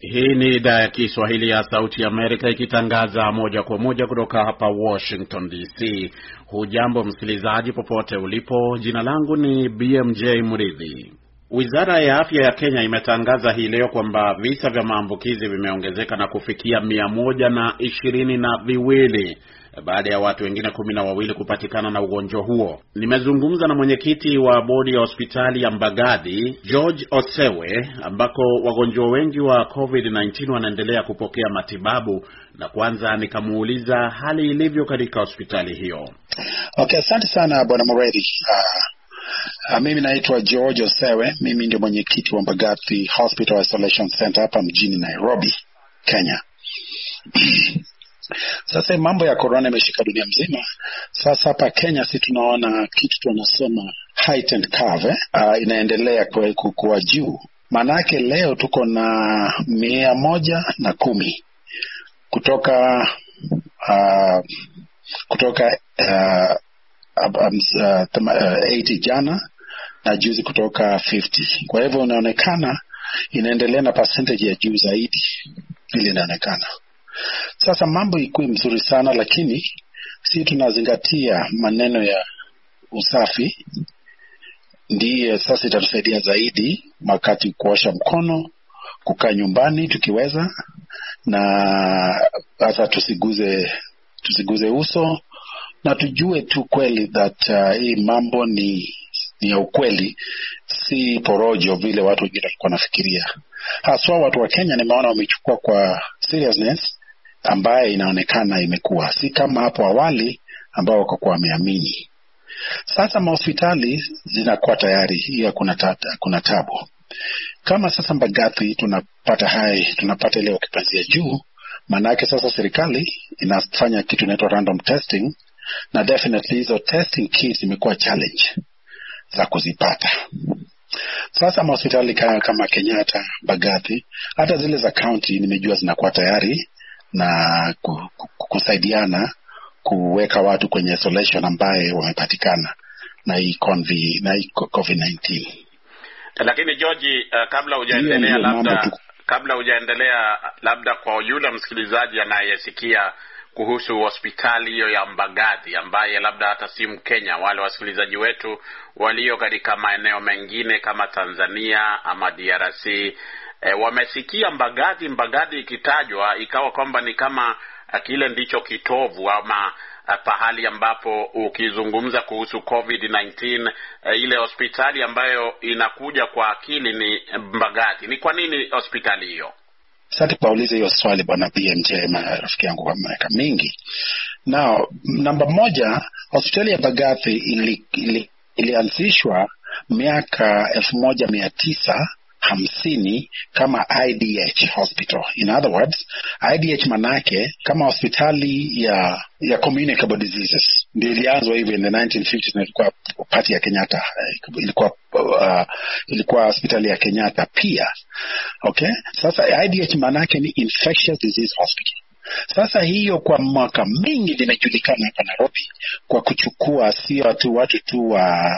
Hii ni idhaa ya Kiswahili ya Sauti Amerika ikitangaza moja kwa moja kutoka hapa Washington DC. Hujambo msikilizaji, popote ulipo. Jina langu ni BMJ Mridhi. Wizara ya Afya ya Kenya imetangaza hii leo kwamba visa vya maambukizi vimeongezeka na kufikia mia moja na ishirini na viwili baada ya watu wengine kumi na wawili kupatikana na ugonjwa huo. Nimezungumza na mwenyekiti wa bodi ya hospitali ya mbagadhi George Osewe, ambako wagonjwa wengi wa COVID-19 wanaendelea kupokea matibabu, na kwanza nikamuuliza hali ilivyo katika hospitali hiyo. Okay, asante sana bwana Muredi. Uh, uh, mimi naitwa George Osewe, mimi ndio mwenyekiti wa Mbagathi Hospital Isolation Center hapa mjini Nairobi, Kenya. Sasa mambo ya korona imeshika dunia mzima. Sasa hapa Kenya si tunaona kitu tunasema heightened curve, uh, inaendelea kuwa juu. Maanake leo tuko na mia moja na kumi kutoka uh, kutoka uh, um, uh, 80 jana na juzi kutoka 50. Kwa hivyo inaonekana inaendelea na percentage ya juu zaidi vile inaonekana. Sasa mambo ikuwe mzuri sana, lakini si tunazingatia maneno ya usafi, ndiye sasa itatusaidia zaidi wakati kuosha mkono, kukaa nyumbani tukiweza, na hasa tusiguze tusiguze uso na tujue tu kweli that uh, hii mambo ni ni ya ukweli, si porojo vile watu wengine walikuwa wanafikiria. Haswa watu wa Kenya nimeona wamechukua kwa seriousness ambaye inaonekana imekuwa si kama hapo awali ambao wakakuwa wameamini. Sasa mahospitali zinakuwa tayari, hiyo hakuna tabu. Kama sasa Mbagathi tunapata hai tunapata ile occupancy ya juu, maanake sasa serikali inafanya kitu inaitwa random testing, na definitely hizo testing kits imekuwa challenge za kuzipata. Sasa mahospitali kama Kenyatta, Mbagathi, hata zile za county nimejua zinakuwa tayari na kusaidiana kuweka watu kwenye isolation ambaye wamepatikana na hii convi, na hii COVID-19. Lakini George, uh, kabla hujaendelea labda kabla hujaendelea labda kwa yule msikilizaji anayesikia kuhusu hospitali hiyo ya Mbagathi ambaye labda hata si Mkenya, wale wasikilizaji wetu walio katika maeneo mengine kama Tanzania ama DRC E, wamesikia Mbagathi Mbagathi ikitajwa ikawa kwamba ni kama kile ndicho kitovu ama pahali ambapo ukizungumza kuhusu COVID-19 e, ile hospitali ambayo inakuja kwa akili ni Mbagathi. Ni kwa nini hospitali hiyo? Sasa paulize hiyo swali bwana BMJ, rafiki yangu kwa miaka mingi. Na namba moja, hospitali ya Mbagathi ili, ili, ilianzishwa miaka elfu moja mia tisa hamsini kama IDH hospital. In other words, IDH manake kama hospitali ya ya communicable diseases ndio ilianzwa hivyo in the 1950s na ilikuwa pati ya Kenyatta, ilikuwa uh, ilikuwa hospitali ya Kenyatta pia. Okay, sasa IDH manake ni infectious disease hospital. Sasa hiyo kwa mwaka mingi limejulikana hapa Nairobi kwa kuchukua sio tu watu tu wa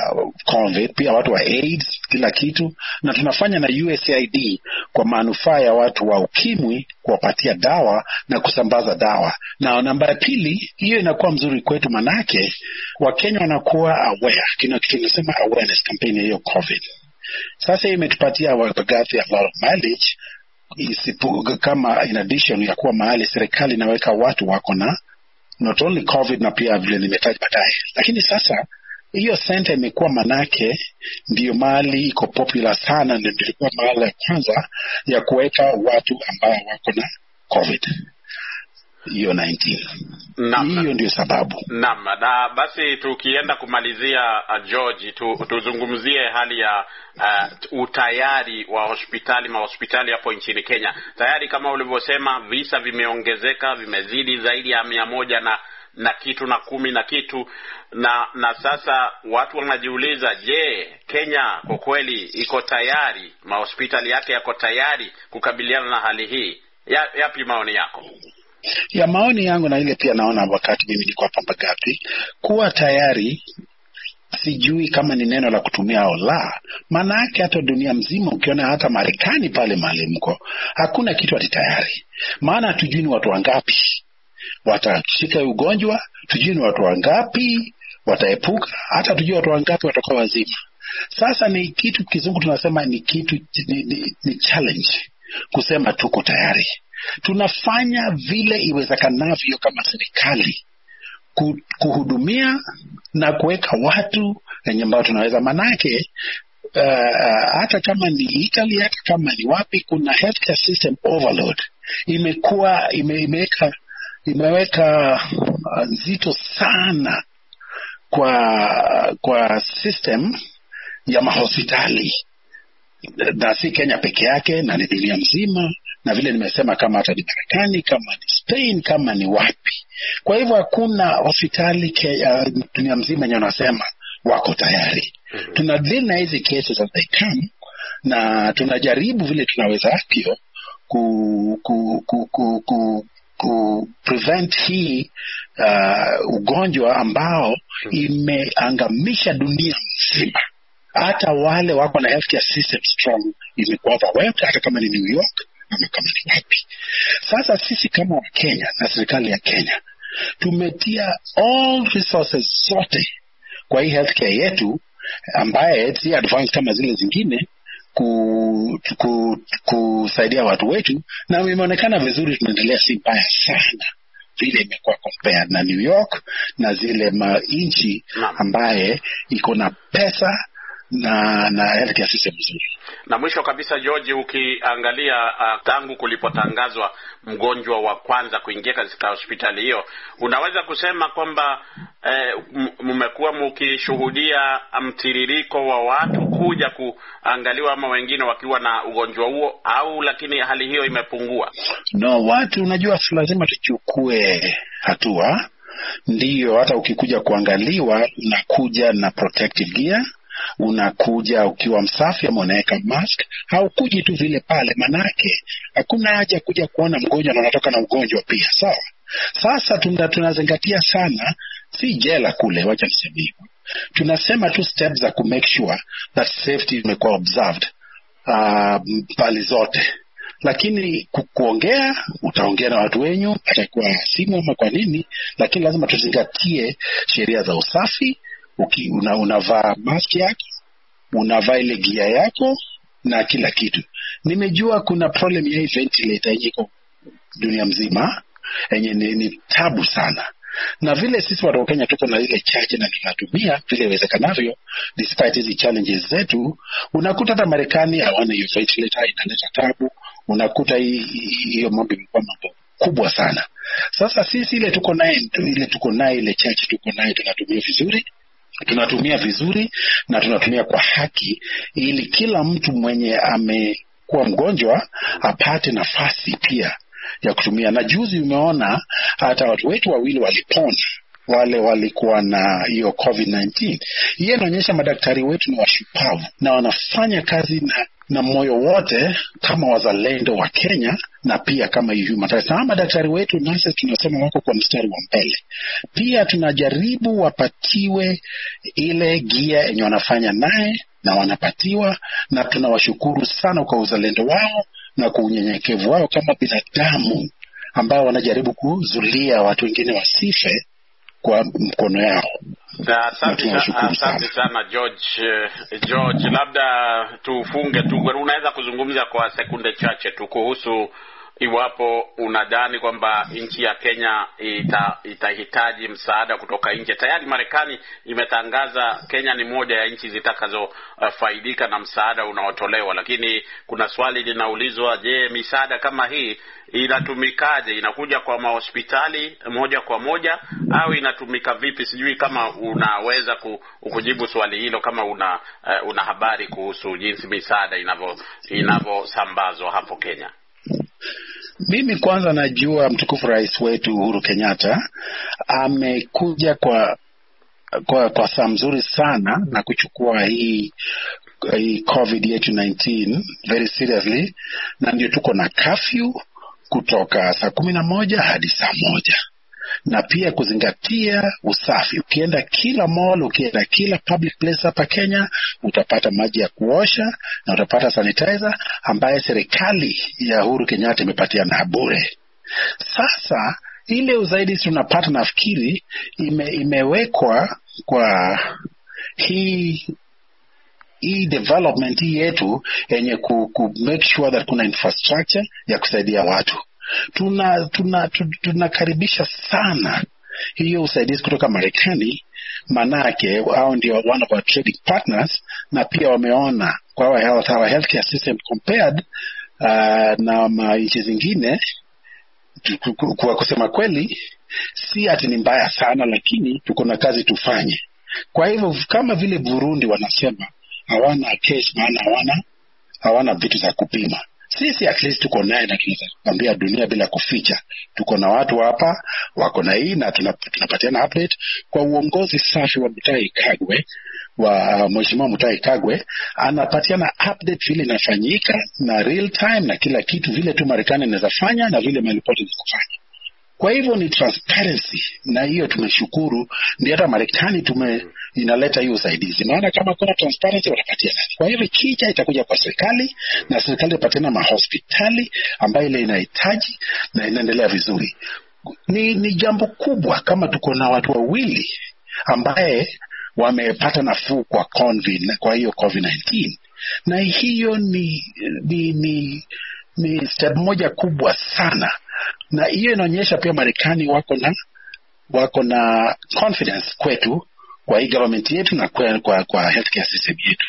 COVID, pia watu wa AIDS, kila kitu, na tunafanya na USAID kwa manufaa ya watu wa ukimwi, kuwapatia dawa na kusambaza dawa. Na namba ya pili, hiyo inakuwa mzuri kwetu, manake Wakenya wanakuwa aware, tunasema awareness campaign ya hiyo COVID. Sasa imetupatia Mbagathi a mileage isipu, kama in addition ya kuwa mahali serikali inaweka watu wako na not only covid na pia vile nimetaja baadaye, lakini sasa hiyo senta imekuwa manake ndiyo mahali iko popular sana, ndio ilikuwa mahali ya kwanza ya kuweka watu ambao wako na covid hiyo 19 hiyo ndio sababu. Naam, na basi tukienda kumalizia, uh, George, tu, tuzungumzie hali ya uh, utayari wa hospitali mahospitali hapo nchini Kenya. Tayari kama ulivyosema, visa vimeongezeka, vimezidi zaidi ya mia moja na na kitu na kumi na kitu na na sasa watu wanajiuliza, je, Kenya kwa kweli iko tayari? Mahospitali yake yako tayari kukabiliana na hali hii? Ya, yapi maoni yako? Ya maoni yangu na ile pia naona wakati mimi niko hapa Mbagathi kuwa tayari sijui kama ni neno la kutumia au la maana yake hata dunia mzima ukiona hata marekani pale mahali mko hakuna kitu ati tayari. Maana hatujui ni watu wangapi watashika ugonjwa tujui ni watu wangapi wataepuka hata tujui watu wangapi watakuwa wazima. Sasa ni kitu kizungu tunasema ni kitu ni, ni, ni challenge kusema tuko tayari tunafanya vile iwezekanavyo kama serikali kuhudumia na kuweka watu wenye ambao tunaweza. Manake uh, hata kama ni italy hata kama ni wapi kuna healthcare system overload. Imekuwa ime, imeweka imeweka nzito sana kwa kwa system ya mahospitali. Na si kenya peke yake na ni dunia mzima na vile nimesema kama hata ni marekani kama ni spain kama ni wapi. Kwa hivyo hakuna hospitali uh, dunia mzima yenye wanasema wako tayari. Mm-hmm. tuna deal na hizi cases as they come na tunajaribu vile tunawezavyo ku, ku, ku, ku, ku, ku prevent hii uh, ugonjwa ambao imeangamisha dunia mzima. Hata wale wako na healthcare system strong imekuwa overwhelmed hata kama ni new york ama ipi? sasa sisi kama wakenya na serikali ya kenya tumetia all resources zote kwa hii healthcare yetu ambaye si advance kama zile zingine ku, ku, kusaidia watu wetu na imeonekana vizuri tunaendelea si mbaya sana vile imekuwa compared na new york na zile manchi ambaye iko na pesa na na system nzuri na mwisho kabisa george ukiangalia uh, tangu kulipotangazwa mgonjwa wa kwanza kuingia katika hospitali hiyo unaweza kusema kwamba eh, mmekuwa mkishuhudia mtiririko wa watu kuja kuangaliwa ama wengine wakiwa na ugonjwa huo au lakini hali hiyo imepungua? No watu unajua lazima tuchukue hatua. Ndiyo hata ukikuja kuangaliwa unakuja na protective gear unakuja ukiwa msafi ama unaweka mask? Haukuji tu vile pale manake hakuna haja kuja kuona mgonjwa na unatoka na ugonjwa pia sawa? Sasa tuna, tunazingatia sana si jela kule wacha niseme hivyo. Tunasema tu step za ku make sure that safety imekuwa observed uh, zote. Lakini ku, kuongea utaongea na watu wenyu atakuwa simu ama kwa nini lakini lazima tuzingatie sheria za usafi uki, una, unavaa mask yako unavaa ile gia yako na kila kitu. Nimejua kuna problem ya ventilator yenye iko dunia mzima yenye ni, ni tabu sana. Na vile sisi watu wa kenya tuko na ile chache na tunatumia vile iwezekanavyo despite hizi challenges zetu unakuta hata marekani hawana hiyo ventilator inaleta tabu. Unakuta hiyo mambo imekuwa mambo kubwa sana. Sasa sisi ile tuko naye ile tuko naye ile chache tuko naye tunatumia vizuri tunatumia vizuri na tunatumia kwa haki ili kila mtu mwenye amekuwa mgonjwa apate nafasi pia ya kutumia. Na juzi umeona hata watu wetu wawili walipona wale walikuwa na hiyo covid-19 hiyo inaonyesha madaktari wetu ni washupavu na wanafanya kazi na na moyo wote kama wazalendo wa kenya na pia kama human madaktari wetu nasi tunasema wako kwa mstari wa mbele. Pia tunajaribu wapatiwe ile gia yenye wanafanya naye na wanapatiwa na tunawashukuru sana kwa uzalendo wao na kwa unyenyekevu wao kama binadamu ambao wanajaribu kuzulia watu wengine wasife kwa mkono yao. Asante asante sana george george labda tufunge tu unaweza kuzungumza kwa sekunde chache tu kuhusu iwapo unadhani kwamba nchi ya kenya ita, itahitaji msaada kutoka nje. Tayari marekani imetangaza kenya ni moja ya nchi zitakazofaidika uh, na msaada unaotolewa lakini kuna swali linaulizwa je misaada kama hii inatumikaje? Inakuja kwa mahospitali moja kwa moja au inatumika vipi? Sijui kama unaweza ku, kujibu swali hilo kama una uh, una habari kuhusu jinsi misaada inavyosambazwa hapo kenya mimi kwanza najua mtukufu rais wetu uhuru kenyatta amekuja kwa kwa kwa saa mzuri sana na kuchukua hii hii covid yetu 19 very seriously na ndio tuko na kafyu kutoka saa kumi na moja hadi saa moja na pia kuzingatia usafi. Ukienda kila mall, ukienda kila public place hapa Kenya, utapata maji ya kuosha na utapata sanitizer ambaye serikali ya Uhuru Kenyatta imepatiana bure. Sasa ile uzaidi tunapata nafikiri ime, imewekwa kwa hii hii development hii yetu yenye ku, ku make sure that kuna infrastructure ya kusaidia watu. Tuna tunakaribisha tuna sana hiyo usaidizi kutoka Marekani, manake hao ndio one of our trading partners, na pia wameona kwa our health, our healthcare system compared uh, na nchi zingine kwa kusema kweli si ati ni mbaya sana, lakini tuko na kazi tufanye. Kwa hivyo kama vile Burundi wanasema hawana case, maana hawana hawana vitu za kupima. Sisi at least tuko naye na tunaambia dunia bila kuficha. Tuko na watu hapa wako na hii na tunapatiana update kwa uongozi safi wa Mutahi Kagwe wa Mheshimiwa Mutahi Kagwe anapatiana update vile inafanyika na real time na kila kitu vile tu Marekani inaweza fanya na vile maripoti zinafanya. Kwa hivyo ni transparency, na hiyo tumeshukuru, ndio hata Marekani tume inaleta hiyo usaidizi, maana kama kuna transparency watapatia nani? Kwa hivyo kija itakuja kwa serikali na serikali ipatiana mahospitali ambayo ile inahitaji na inaendelea vizuri. Ni, ni jambo kubwa kama tuko na watu wawili ambaye wamepata nafuu kwa COVID, kwa hiyo COVID-19 na hiyo ni, ni, ni, ni step moja kubwa sana na hiyo inaonyesha pia Marekani wako na wako na confidence kwetu kwa hii government yetu na kwa, kwa, kwa healthcare system yetu.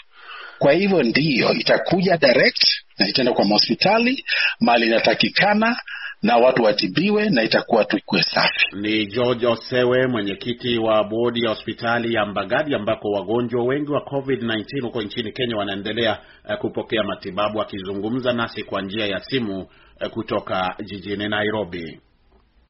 Kwa hivyo ndiyo itakuja direct na itaenda kwa mahospitali mali inatakikana na watu watibiwe na itakuwa tu safi. Ni George Osewe, mwenyekiti wa bodi ya hospitali ya Mbagadi ambako wagonjwa wengi wa COVID-19 huko nchini Kenya wanaendelea uh, kupokea matibabu, akizungumza nasi kwa njia ya simu uh, kutoka jijini Nairobi.